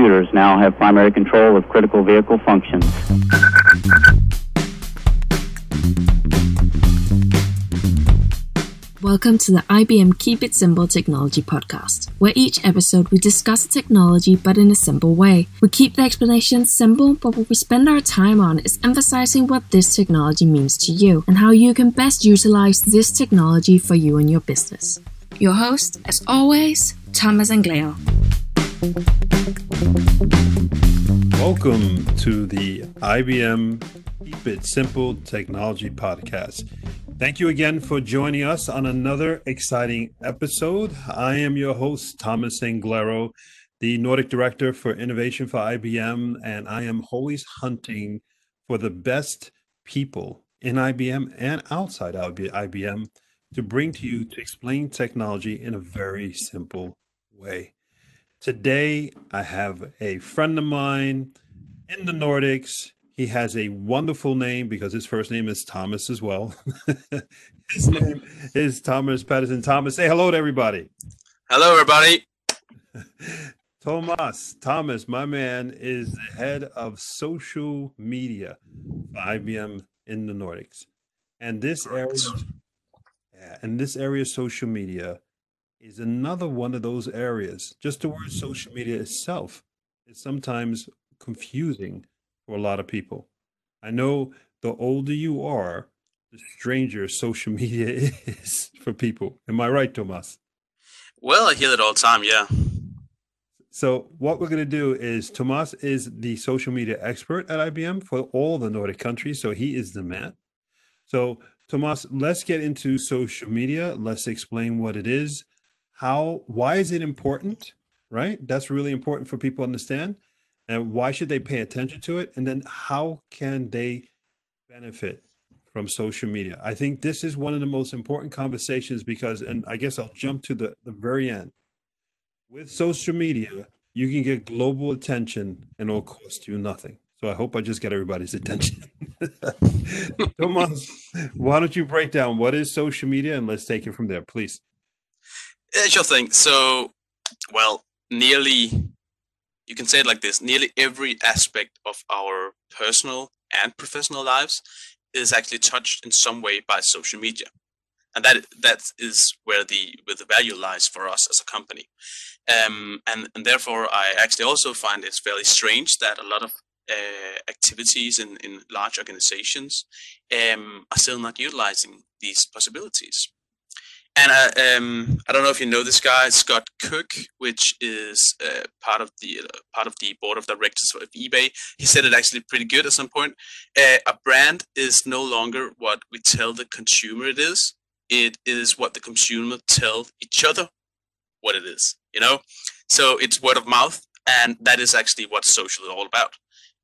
computers now have primary control of critical vehicle functions. Welcome to the IBM Keep It Simple Technology Podcast, where each episode we discuss technology but in a simple way. We keep the explanation simple, but what we spend our time on is emphasizing what this technology means to you and how you can best utilize this technology for you and your business. Your host, as always, Thomas Anglero. Welcome to the IBM Keep It Simple Technology Podcast. Thank you again for joining us on another exciting episode. I am your host, Thomas Anglero, the Nordic Director for Innovation for IBM, and I am always hunting for the best people in IBM and outside IBM to bring to you to explain technology in a very simple way. Today, I have a friend of mine in the Nordics he has a wonderful name because his first name is Thomas as well. his name is Thomas Pedersen. Thomas, say hello to everybody. Hello, everybody. Thomas, Thomas, my man, is the head of social media for IBM in the Nordics. And this area, and this area, social media, is another one of those areas. Just the word social media itself is sometimes confusing for a lot of people. I know the older you are, the stranger social media is for people. Am I right, Thomas? Well, I hear that all the time, yeah. So what we're going to do is Tomas is the social media expert at IBM for all the Nordic countries, so he is the man. So Tomas, let's get into social media. Let's explain what it is. How why is it important? Right? That's really important for people to understand. And why should they pay attention to it? And then how can they benefit from social media? I think this is one of the most important conversations because and i guess i'll jump to the, the very end. With social media you can get global attention and it'll cost you nothing. So i hope i just get everybody's attention. Thomas, why don't you break down what is social media and let's take it from there please yeah, sure thing. So well nearly you can say it like this nearly every aspect of our personal and professional lives is actually touched in some way by social media. And that that is where the where the value lies for us as a company. Um, and and therefore i actually also find it's fairly strange that a lot of uh, activities in, in large organizations um, are still not utilizing these possibilities and I, um, I don't know if you know this guy, Scott Cook, which is uh, part of the uh, part of the board of directors of eBay. He said it actually pretty good at some point. Uh, a brand is no longer what we tell the consumer it is. It is what the consumer tell each other what it is. You know, so it's word of mouth, and that is actually what social is all about.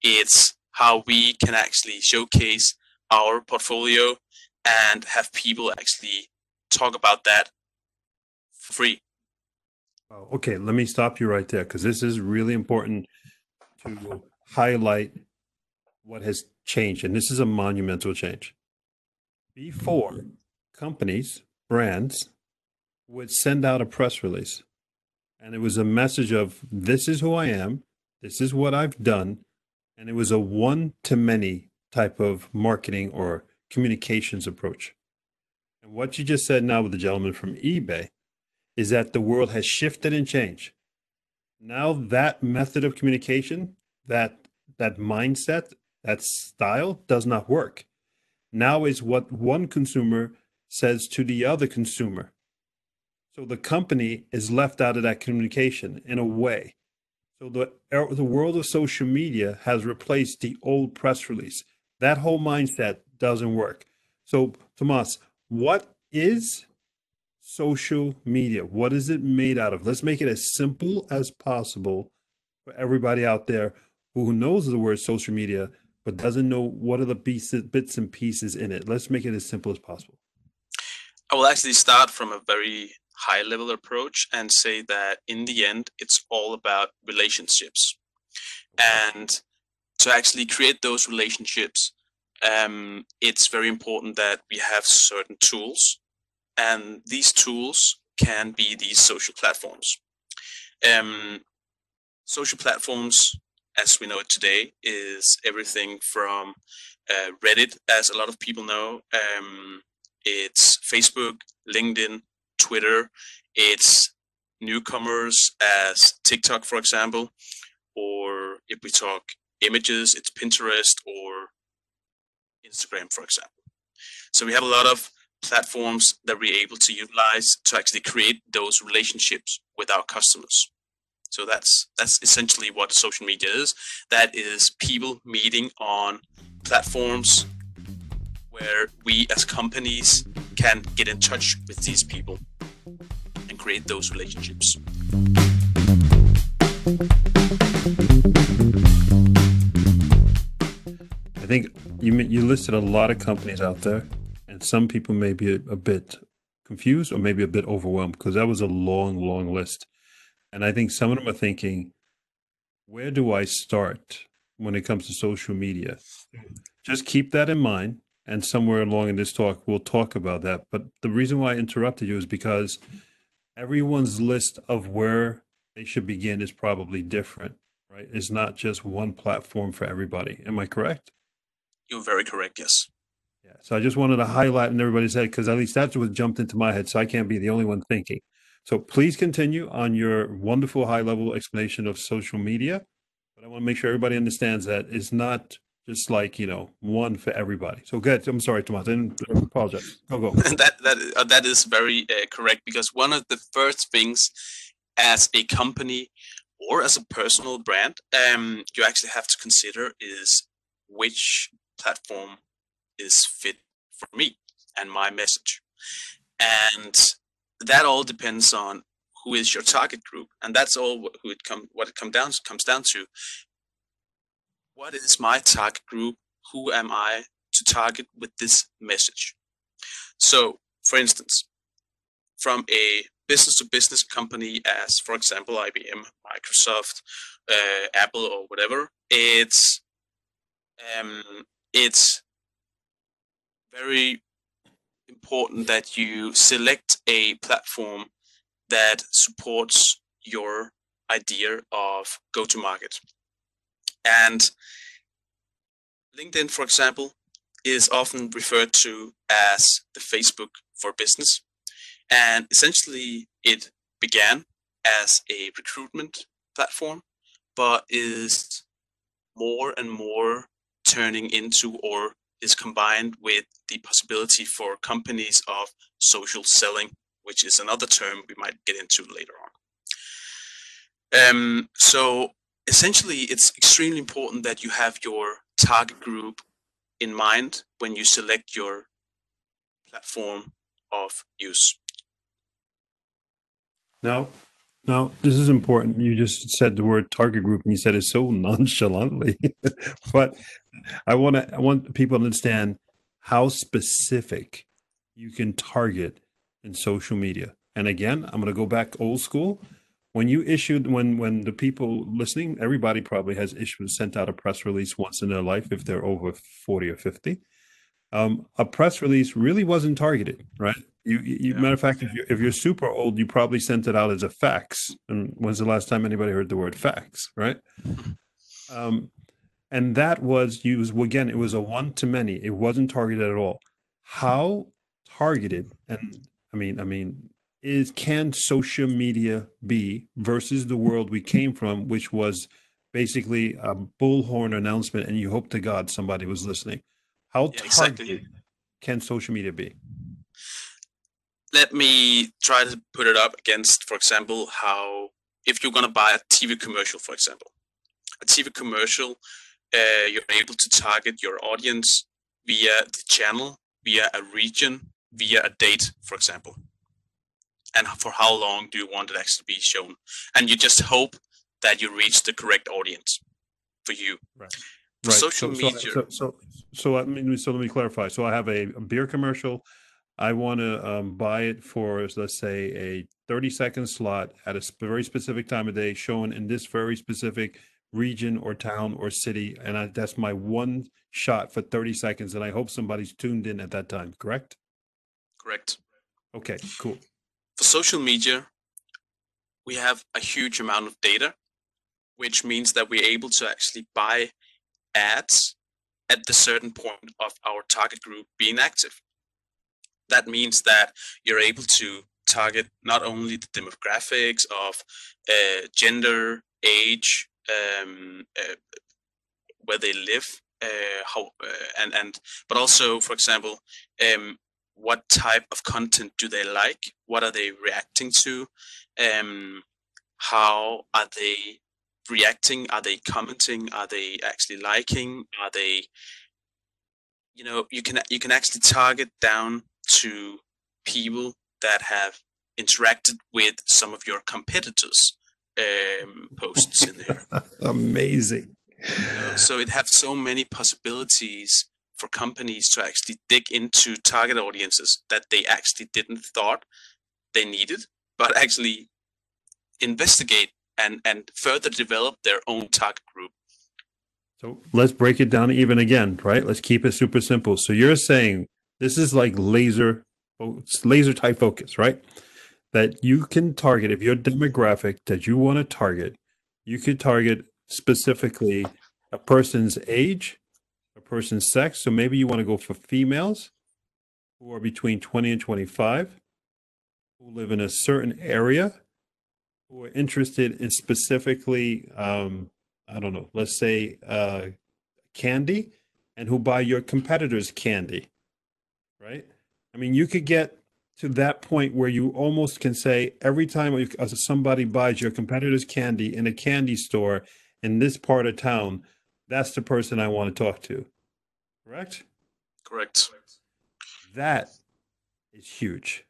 It's how we can actually showcase our portfolio and have people actually talk about that free. Oh, okay, let me stop you right there because this is really important to highlight what has changed, and this is a monumental change. Before, companies, brands would send out a press release, and it was a message of this is who I am, this is what I've done, and it was a one to many type of marketing or communications approach. What you just said now with the gentleman from eBay is that the world has shifted and changed. Now that method of communication, that that mindset, that style does not work. Now is what one consumer says to the other consumer. So the company is left out of that communication in a way. So the er, the world of social media has replaced the old press release. That whole mindset doesn't work. So Tomas, what is social media? What is it made out of? Let's make it as simple as possible for everybody out there who knows the word social media but doesn't know what are the pieces, bits and pieces in it. Let's make it as simple as possible. I will actually start from a very high level approach and say that in the end, it's all about relationships. And to actually create those relationships, um, it's very important that we have certain tools, and these tools can be these social platforms. Um, social platforms, as we know it today, is everything from uh, Reddit, as a lot of people know. Um, it's Facebook, LinkedIn, Twitter. It's newcomers as TikTok, for example, or if we talk images, it's Pinterest or Instagram, for example. So we have a lot of platforms that we're able to utilize to actually create those relationships with our customers. So that's that's essentially what social media is. That is people meeting on platforms where we as companies can get in touch with these people and create those relationships. I think you you listed a lot of companies out there, and some people may be a, a bit confused or maybe a bit overwhelmed because that was a long, long list. And I think some of them are thinking, where do I start when it comes to social media? Just keep that in mind. And somewhere along in this talk, we'll talk about that. But the reason why I interrupted you is because everyone's list of where they should begin is probably different, right? It's not just one platform for everybody. Am I correct? You're very correct, yes. Yeah. So I just wanted to highlight in everybody's head because at least that's what jumped into my head. So I can't be the only one thinking. So please continue on your wonderful high level explanation of social media. But I want to make sure everybody understands that it's not just like you know one for everybody. So good. I'm sorry, Tomas. I apologize. Go go. that that uh, that is very uh, correct because one of the first things as a company or as a personal brand, um, you actually have to consider is which platform is fit for me and my message. And that all depends on who is your target group. And that's all who it come what it come down comes down to. What is my target group? Who am I to target with this message? So, for instance, from a business to business company as for example IBM, Microsoft, uh, Apple or whatever, it's um, it's very important that you select a platform that supports your idea of go to market. And LinkedIn, for example, is often referred to as the Facebook for business. And essentially, it began as a recruitment platform, but is more and more turning into or is combined with the possibility for companies of social selling, which is another term we might get into later on. Um, so essentially, it's extremely important that you have your target group in mind when you select your platform of use. Now, now this is important. You just said the word target group, and you said it so nonchalantly. but I want to I want people to understand how specific you can target in social media. And again, I'm going to go back old school. When you issued when when the people listening, everybody probably has issued sent out a press release once in their life if they're over 40 or 50. Um, a press release really wasn't targeted, right? You, you yeah. matter of fact, if you're, if you're super old, you probably sent it out as a fax. And when's the last time anybody heard the word fax, right? Um, and that was used again. It was a one to many. It wasn't targeted at all. How targeted? And I mean, I mean, is can social media be versus the world we came from, which was basically a bullhorn announcement, and you hope to God somebody was listening. How yeah, targeted exactly. can social media be? let me try to put it up against, for example, how if you're going to buy a TV commercial, for example, a TV commercial, uh, you're able to target your audience via the channel, via a region, via a date, for example. And for how long do you want it actually to be shown? And you just hope that you reach the correct audience for you. Right. Right. social so, media. So, so, so, so, I mean, so let me clarify. So I have a, a beer commercial I want to um, buy it for, let's say, a 30 second slot at a very specific time of day, shown in this very specific region or town or city. And I, that's my one shot for 30 seconds. And I hope somebody's tuned in at that time, correct? Correct. Okay, cool. For social media, we have a huge amount of data which means that we're able to actually buy ads at the certain point of our target group being active. That means that you're able to target not only the demographics of uh, gender, age, um, uh, where they live, uh, how uh, and and but also, for example, um, what type of content do they like? What are they reacting to? Um, how are they reacting? Are they commenting? Are they actually liking? Are they, you know, you can you can actually target down to people that have interacted with some of your competitors' um, posts in there. Amazing. so it has so many possibilities for companies to actually dig into target audiences that they actually didn't thought they needed, but actually investigate and and further develop their own target group. So let's break it down even again, right? Let's keep it super simple. So you're saying this is like laser laser type focus, right? That you can target if your demographic that you want to target, you could target specifically a person's age, a person's sex. So maybe you want to go for females who are between 20 and 25, who live in a certain area, who are interested in specifically, um, I don't know, let's say uh, candy, and who buy your competitors' candy, right? I mean, you could get to that point where you almost can say every time somebody buys your competitor's candy in a candy store in this part of town, that's the person I want to talk to. Correct? Correct. That is huge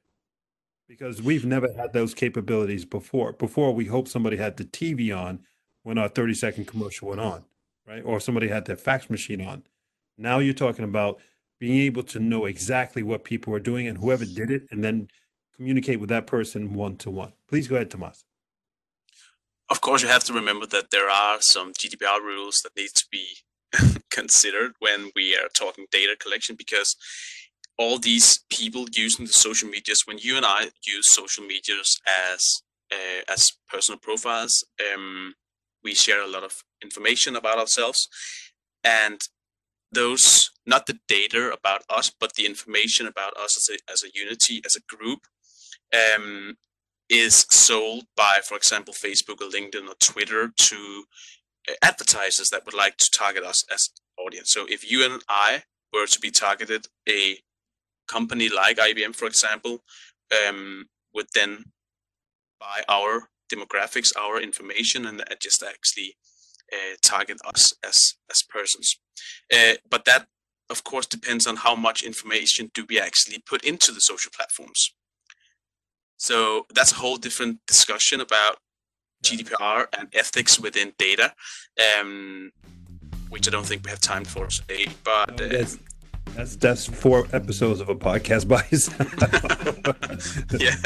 because we've never had those capabilities before. Before, we hope somebody had the TV on when our 30 second commercial went on, right? Or somebody had their fax machine on. Now you're talking about being able to know exactly what people are doing and whoever did it, and then communicate with that person one to one. Please go ahead, Tomas. Of course, you have to remember that there are some GDPR rules that need to be considered when we are talking data collection because all these people using the social medias, when you and I use social medias as uh, as personal profiles, um, we share a lot of information about ourselves, and those not the data about us, but the information about us as a as a unity, as a group, um, is sold by, for example, Facebook or LinkedIn or Twitter to uh, advertisers that would like to target us as audience. So if you and I were to be targeted, a company like IBM, for example, um, would then buy our demographics, our information, and just actually uh, target us as as persons. Uh, but that, of course, depends on how much information do we actually put into the social platforms. So that's a whole different discussion about GDPR and ethics within data, um, which I don't think we have time for today. But no, that's, that's four episodes of a podcast by itself. yeah.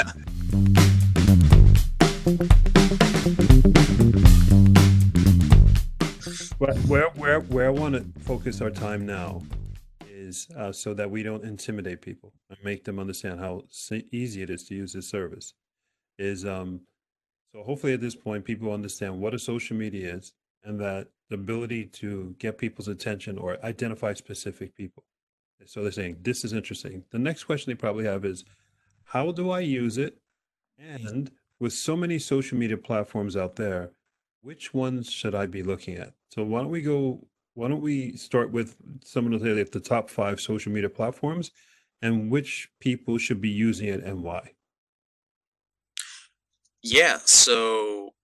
Where, where, where I want to focus our time now is uh, so that we don't intimidate people and make them understand how easy it is to use this service. Is um, so hopefully at this point people understand what a social media is and that the ability to get people's attention or identify specific people. So they're saying this is interesting. The next question they probably have is, how do I use it? And with so many social media platforms out there, which ones should I be looking at? So why don't we go? Why don't we start with someone to say the top five social media platforms, and which people should be using it and why? Yeah, so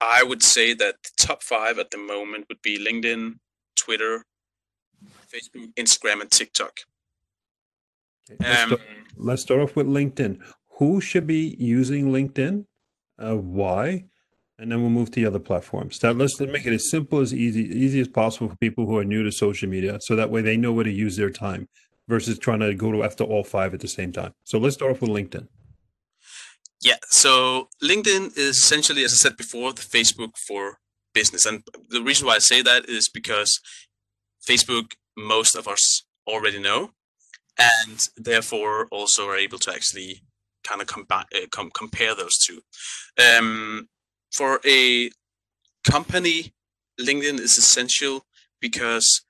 I would say that the top five at the moment would be LinkedIn, Twitter, Facebook, Instagram, and TikTok. Okay, let's, um, start, let's, start, off with LinkedIn. Who should be using LinkedIn? Uh, why? and then we'll move to the other platforms. That let's make it as simple as easy easy as possible for people who are new to social media, so that way they know where to use their time versus trying to go to after all five at the same time. So let's start off with LinkedIn. Yeah, so LinkedIn is essentially, as I said before, the Facebook for business, and the reason why I say that is because Facebook most of us already know, and therefore also are able to actually kind of uh, com- compare those two. Um, for a company, LinkedIn is essential because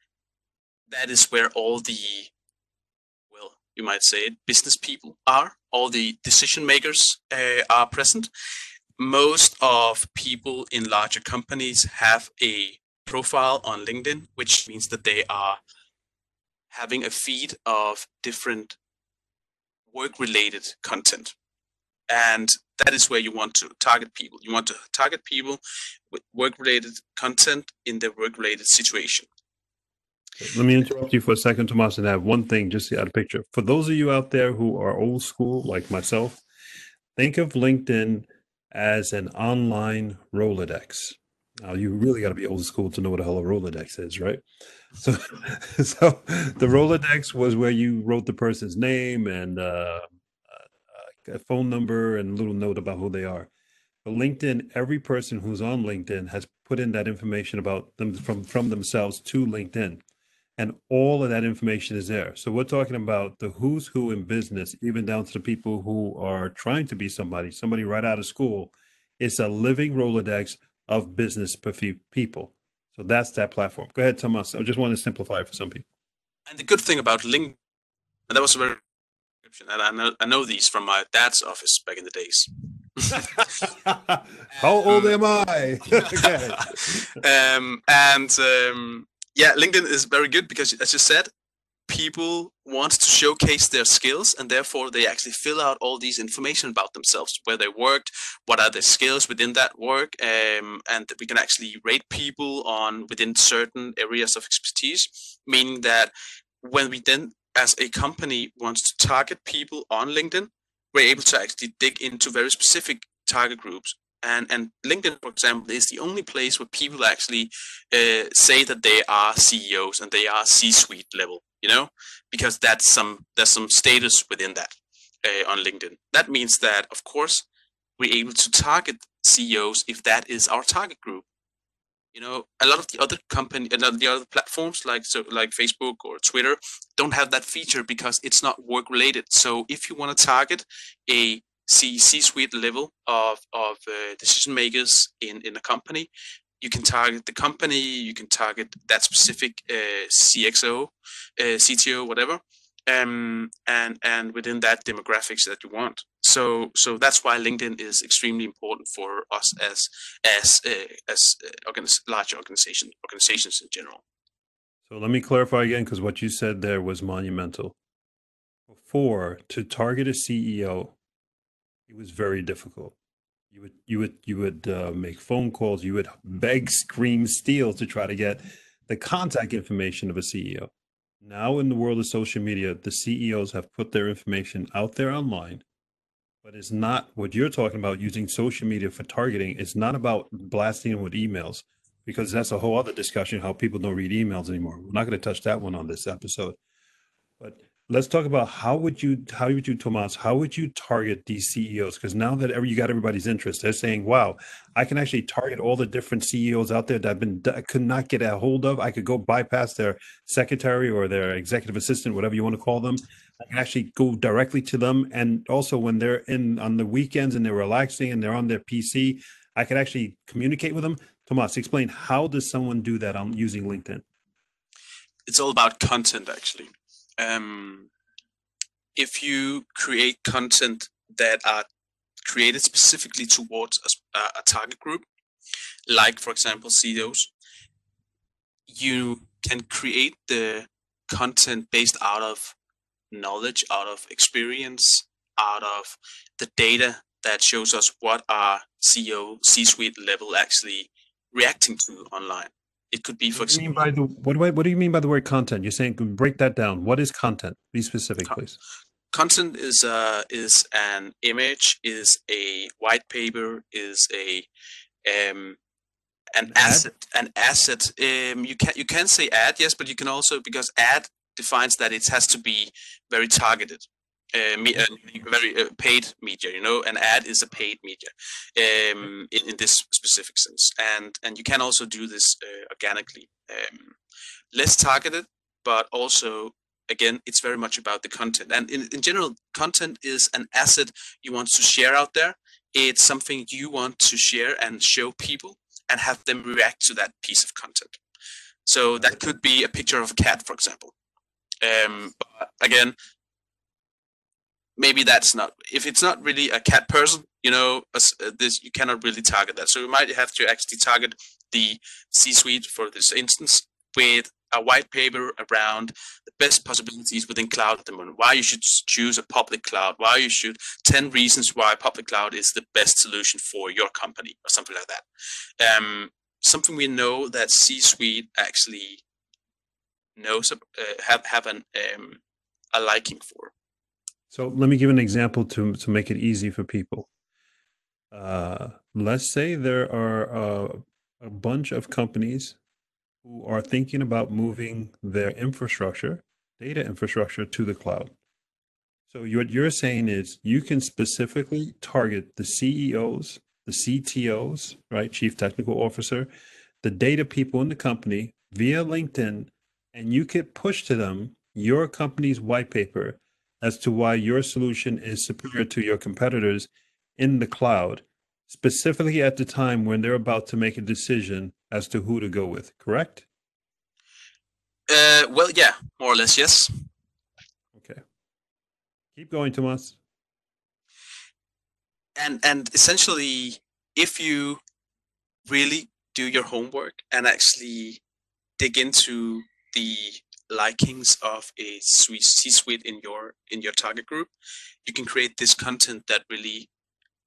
that is where all the well, you might say it, business people are. All the decision makers uh, are present. Most of people in larger companies have a profile on LinkedIn, which means that they are having a feed of different work related content. And that is where you want to target people. You want to target people with work related content in their work related situation. Let me interrupt you for a second, Tomas, and I have one thing just to add a picture. For those of you out there who are old school, like myself, think of LinkedIn as an online Rolodex. Now, you really got to be old school to know what the hell a Rolodex is, right? So, so the Rolodex was where you wrote the person's name and uh, a phone number and a little note about who they are. But LinkedIn, every person who's on LinkedIn has put in that information about them from, from themselves to LinkedIn. And all of that information is there. So we're talking about the who's who in business, even down to the people who are trying to be somebody, somebody right out of school. It's a living Rolodex of business people. So that's that platform. Go ahead, Thomas. I just want to simplify it for some people. And the good thing about LinkedIn, and that was a very and I know I know these from my dad's office back in the days. How old am I? um, and um, yeah, LinkedIn is very good because, as you said, people want to showcase their skills, and therefore they actually fill out all these information about themselves, where they worked, what are their skills within that work, um, and we can actually rate people on within certain areas of expertise, meaning that when we then as a company wants to target people on LinkedIn, we're able to actually dig into very specific target groups. And, and LinkedIn, for example, is the only place where people actually uh, say that they are CEOs and they are C-suite level, you know, because that's some there's some status within that uh, on LinkedIn. That means that, of course, we're able to target CEOs if that is our target group you know a lot of the other company and the other platforms like so like facebook or twitter don't have that feature because it's not work related so if you want to target a c c-suite level of of uh, decision makers in in a company you can target the company you can target that specific uh, cxo uh, cto whatever um, and and within that demographics that you want. So so that's why LinkedIn is extremely important for us as as uh, as uh, organiz- large organization organizations in general. So let me clarify again because what you said there was monumental. Before to target a CEO, it was very difficult. You would you would you would uh, make phone calls. You would beg, scream, steal to try to get the contact information of a CEO now, in the world of social media, the CEOs have put their information out there online, but it's not what you're talking about using social media for targeting. It's not about blasting them with emails because that's a whole other discussion how people don't read emails anymore. We're not going to touch that one on this episode. But let's talk about how would you how would you Tomas how would you target these CEOs because now that ever you got everybody's interest they're saying wow I can actually target all the different CEOs out there that I've been I could not get a hold of. I could go bypass their secretary or their executive assistant whatever you want to call them. I can actually go directly to them. And also when they're in on the weekends and they're relaxing and they're on their PC I can actually communicate with them. Tomas explain how does someone do that on using LinkedIn? It's all about content actually um, if you create content that are created specifically towards a, a target group, like for example CEOs, you can create the content based out of knowledge, out of experience, out of the data that shows us what our CEO C-suite level actually reacting to online. It could be, for what mean by the what do I, what do you mean by the word content? You're saying break that down. What is content? Be specific, please. Content is uh is an image, is a white paper, is a um an, an asset. An asset. Um, you can you can say ad, yes, but you can also because ad defines that it has to be very targeted uh, me, uh, very uh, paid media. You know, an ad is a paid media um, in, in, this specific sense, and and you can also do this uh, organically, um, less targeted, but also again, it's very much about the content. And in, in general, content is an asset you want to share out there. It's something you want to share and show people and have them react to that piece of content. So that could be a picture of a cat, for example. Um, again, maybe that's not if it's not really a cat person, you know, this you cannot really target that. So you might have to actually target the C-suite for this instance with a white paper around the best possibilities within cloud at the moment. Why you should choose a public cloud. Why you should ten reasons why public cloud is the best solution for your company or something like that. Um, something we know that C-suite actually knows uh, have have an um, a liking for. So let me give an example to to make it easy for people. Uh, let's say there are uh, a bunch of companies who are thinking about moving their infrastructure, data infrastructure, to the cloud. So what you're saying is you can specifically target the CEOs, the CTOs, right, Chief Technical Officer, the data people in the company via LinkedIn, and you could push to them your company's white paper as to why your solution is superior to your competitors in the cloud specifically at the time when they're about to make a decision as to who to go with, correct? Uh, well, yeah, more or less, yes. Okay. Keep going, Tomas. And and essentially, if you really do your homework and actually dig into the likings of a C-suite in your in your target group, you can create this content that really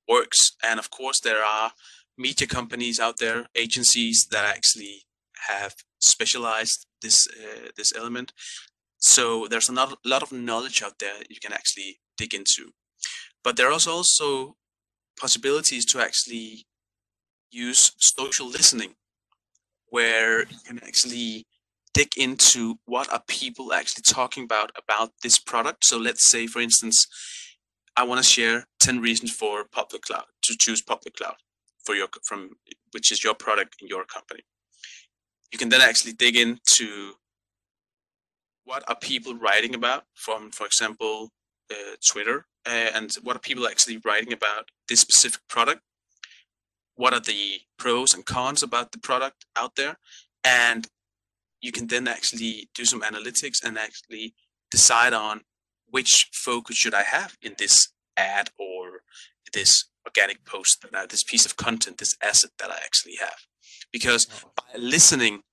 works. And of course, there are media companies out there, agencies that actually have specialized this uh, this element. So there's a lot, lot of knowledge out there you can actually dig into. But there are also possibilities to actually use social listening, where you can actually dig into what are people actually talking about about this product. So let's say, for instance, I want to share 10 reasons for public cloud to choose public cloud for your from which is your product in your company. You can then actually dig into what are people writing about from, for example, uh, Twitter, uh, and what are people actually writing about this specific product? What are the pros and cons about the product out there? And you can then actually do some analytics and actually decide on which focus should I have in this ad or this organic post, uh, this piece of content, this asset that I actually have. Because oh. by listening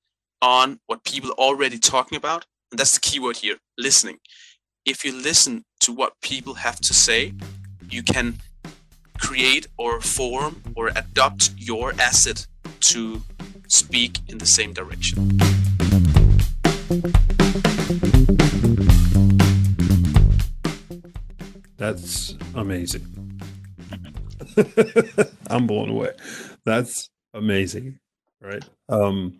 on what people are already talking about, and that's the keyword here, listening. If you listen to what people have to say, you can create or form or adopt your asset to speak in the same direction. That's amazing. I'm blown away. That's amazing, right? Um,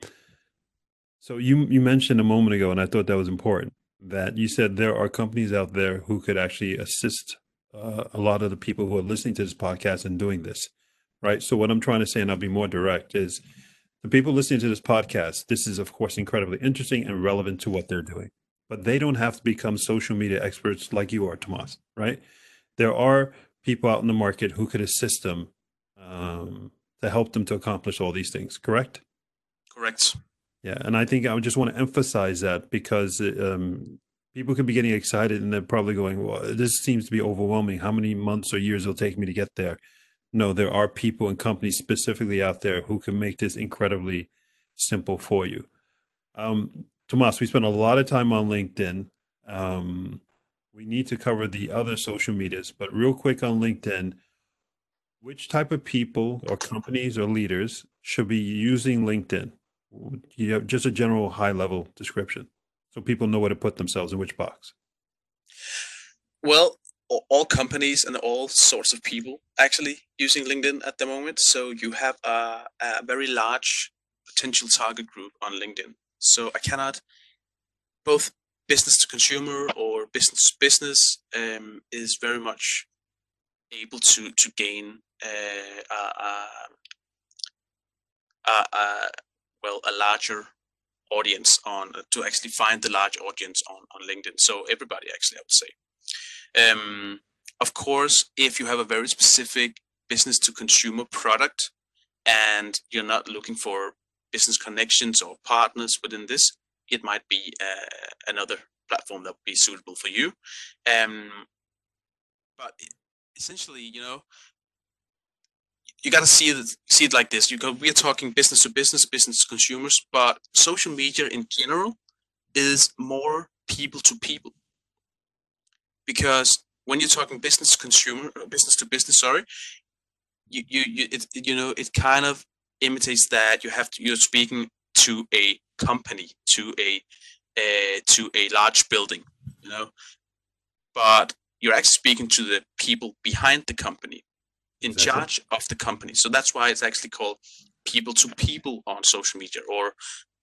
so you you mentioned a moment ago, and I thought that was important. That you said there are companies out there who could actually assist uh, a lot of the people who are listening to this podcast in doing this, right? So what I'm trying to say, and I'll be more direct, is the people listening to this podcast. This is of course incredibly interesting and relevant to what they're doing but they don't have to become social media experts like you are, Tomas, right? There are people out in the market who could assist them um, to help them to accomplish all these things, correct? Correct. Yeah. And I think I would just want to emphasize that because um, people could be getting excited and they're probably going, well, this seems to be overwhelming. How many months or years it'll take me to get there? No, there are people and companies specifically out there who can make this incredibly simple for you. Um, Tomas, we spent a lot of time on LinkedIn. Um, we need to cover the other social medias, but real quick on LinkedIn, which type of people or companies or leaders should be using LinkedIn? You have just a general high level description so people know where to put themselves in which box. Well, all companies and all sorts of people actually using LinkedIn at the moment. So you have a, a very large potential target group on LinkedIn. So I cannot both business to consumer or business to business um, is very much able to to gain uh, a, a, a, well a larger audience on to actually find the large audience on on LinkedIn. So everybody actually, I would say. Um, of course, if you have a very specific business to consumer product, and you're not looking for business connections or partners within this, it might be uh, another platform that would be suitable for you. Um, but essentially, you know, you got to see it see it like this. You go, we're talking business to business, business to consumers, but social media in general is more people to people because when you're talking business to consumer, uh, business to business, sorry, you you you it, you know it kind of imitates that you have to you're speaking to a company to a uh, to a large building you know? But you're actually speaking to the people behind the company in exactly. charge of the company. So that's why it's actually called people to people on social media or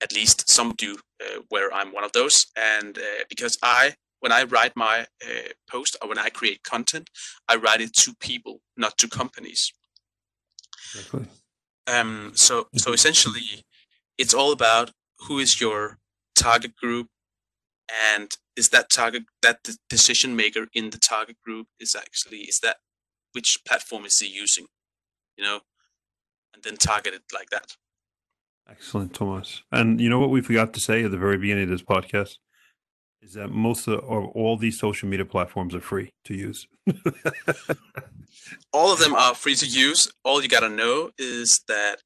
at least some do uh, where i'm one of those. And uh, because i when i write my uh, post or when i create content i write it to people not to companies. Exactly. um so so essentially it's all about who is your target group and is that target that the decision maker in the target group is actually is that which platform is he using you know and then target it like that. Excellent thomas. And you know what we forgot to say at the very beginning of this podcast is that most of or all these social media platforms are free to use. All of them are free to use. All you got to know is that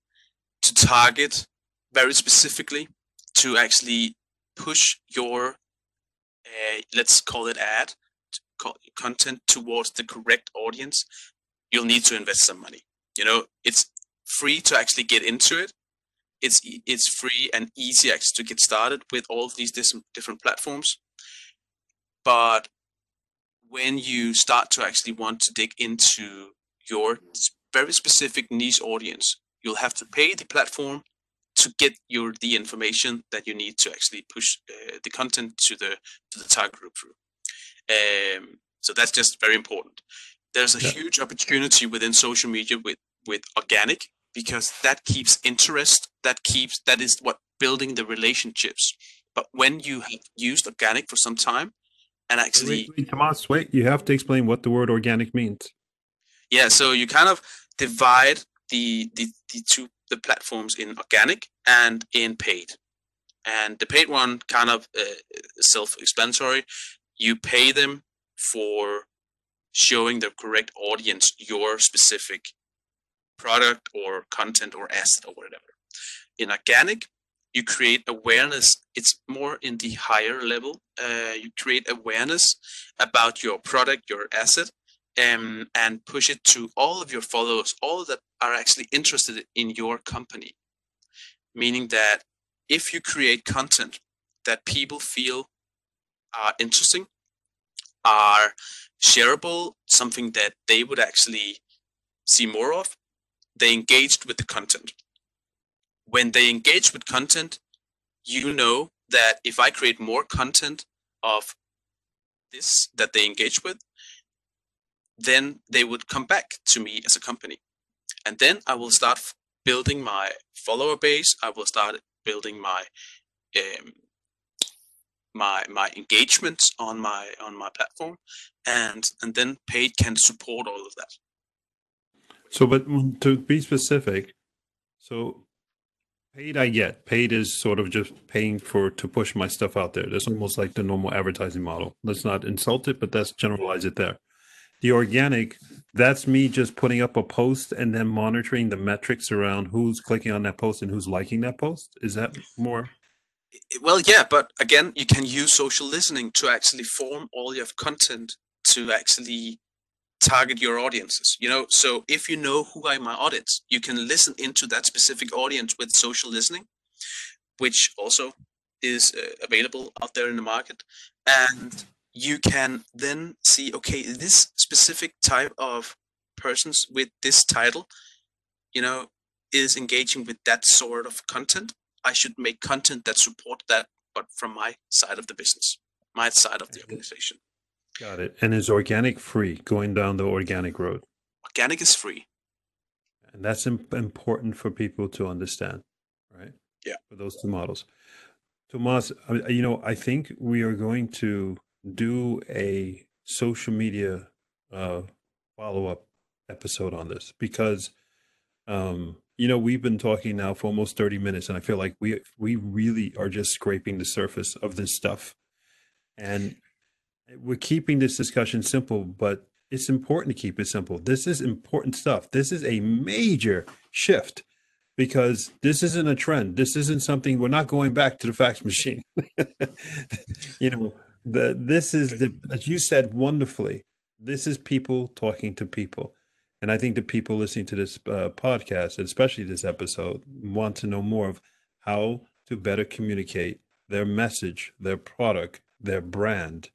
to target very specifically to actually push your uh, let's call it ad content towards the correct audience you'll need to invest some money. You know it's free to actually get into it. It's it's free and easy actually to get started with all these different platforms but when you start to actually want to dig into your very specific niche audience you'll have to pay the platform to get your the information that you need to actually push uh, the content to the to the target group through. Um, so that's just very important. There's a yeah. huge opportunity within social media with with organic because that keeps interest. That keeps that is what building the relationships. But when you have used organic for some time and actually, wait, wait, Thomas, wait, you have to explain what the word organic means. Yeah, so you kind of divide the the, the two the platforms in organic and in paid. And the paid one kind of uh, self-explanatory. You pay them for showing the correct audience your specific product or content or asset or whatever. In organic, you create awareness. It's more in the higher level. Uh, you create awareness about your product, your asset, um, and push it to all of your followers, all that are actually interested in your company. Meaning that if you create content that people feel are interesting, are shareable, something that they would actually see more of, they engaged with the content. When they engage with content, you know that if I create more content of this that they engage with, then they would come back to me as a company. And then I will start building my follower base. I will start building my um, my my engagements on my on my platform, and and then paid can support all of that. So, but to be specific, so paid I get paid is sort of just paying for to push my stuff out there. That's almost like the normal advertising model. Let's not insult it, but let's generalize it there the organic that's me just putting up a post and then monitoring the metrics around who's clicking on that post and who's liking that post is that more well yeah but again you can use social listening to actually form all your content to actually target your audiences you know? So if you know who are my audience you can listen into that specific audience with social listening which also is uh, available out there in the market. And you can then see okay this specific type of persons with this title you know is engaging with that sort of content. I should make content that support that but from my side of the business my side of the organization got it. And is organic free going down the organic road? Organic is free. And that's important for people to understand right? Yeah. For those two models. Tomas you know i think we are going to do a social media uh, follow up episode on this because um, you know, we've been talking now for almost 30 minutes, and I feel like we we really are just scraping the surface of this stuff. And we're keeping this discussion simple, but it's important to keep it simple. This is important stuff. This is a major shift because this isn't a trend. This isn't something we're not going back to the fax machine. you know, the this is the as you said wonderfully. This is people talking to people. And I think the people listening to this uh, podcast, especially this episode, want to know more of how to better communicate their message, their product, their brand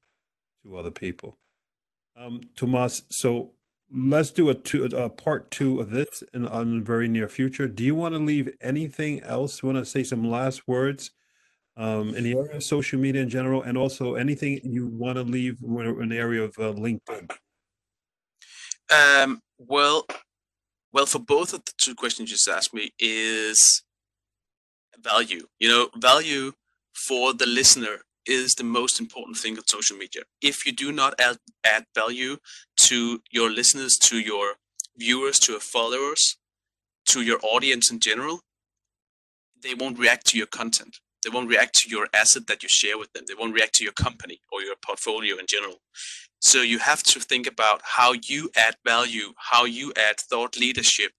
to other people. Um, Tomas, so let's do a, two, a part two of this in, in the very near future. Do you want to leave anything else? Want to say some last words um, in the area of social media in general, and also anything you want to leave in the area of uh, LinkedIn? Um, well, well, for both of the two questions you just asked me is value. You know, value for the listener is the most important thing on social media. If you do not add, add value to your listeners, to your viewers, to your followers, to your audience in general, they won't react to your content. They won't react to your asset that you share with them. They won't react to your company or your portfolio in general. So you have to think about how you add value, how you add thought leadership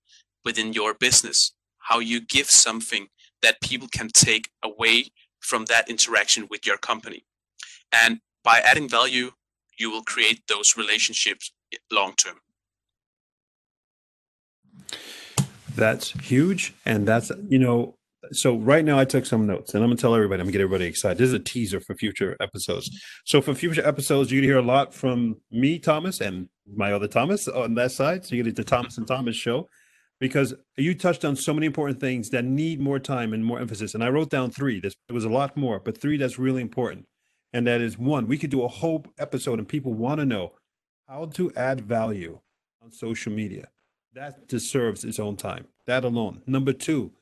within your business, how you give something that people can take away from that interaction with your company. And by adding value, you will create those relationships long term. That's huge. And that's, you know, so right now I took some notes and I'm gonna tell everybody, I'm gonna get everybody excited. This is a teaser for future episodes. So for future episodes, you can hear a lot from me, Thomas, and my other Thomas on that side. So you get the Thomas and Thomas show because you touched on so many important things that need more time and more emphasis. And I wrote down three. There was a lot more, but three that's really important. And that is one, we could do a whole episode and people want to know how to add value on social media. That deserves its own time. That alone. Number two,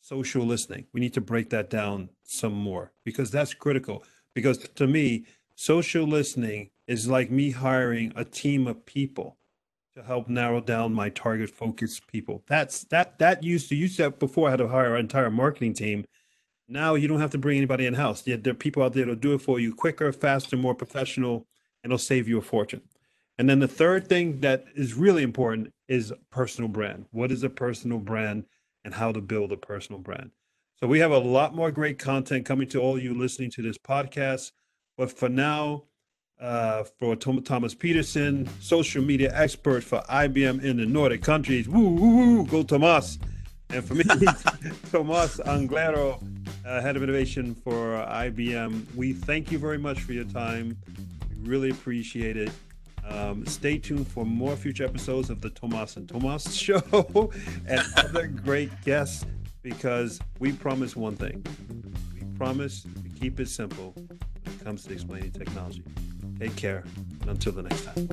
social listening. We need to break that down some more because that's critical. Because to me, social listening is like me hiring a team of people to help narrow down my target focus people. That's that that used to you said before I had to hire an entire marketing team. Now you don't have to bring anybody in house. There are people out there that'll do it for you quicker, faster, more professional, and it'll save you a fortune. And then the third thing that is really important is personal brand. What is a personal brand? and how to build a personal brand. So we have a lot more great content coming to all you listening to this podcast. But for now, uh, for Thomas Pedersen, social media expert for IBM in the Nordic countries, woo, woo, woo go Tomas. And for me, Thomas Anglero, uh, head of innovation for IBM. We thank you very much for your time. We really appreciate it. Um, stay tuned for more future episodes of the Tomas and Tomas show and other great guests because we promise one thing. We promise to keep it simple when it comes to explaining technology. Take care. Until the next time.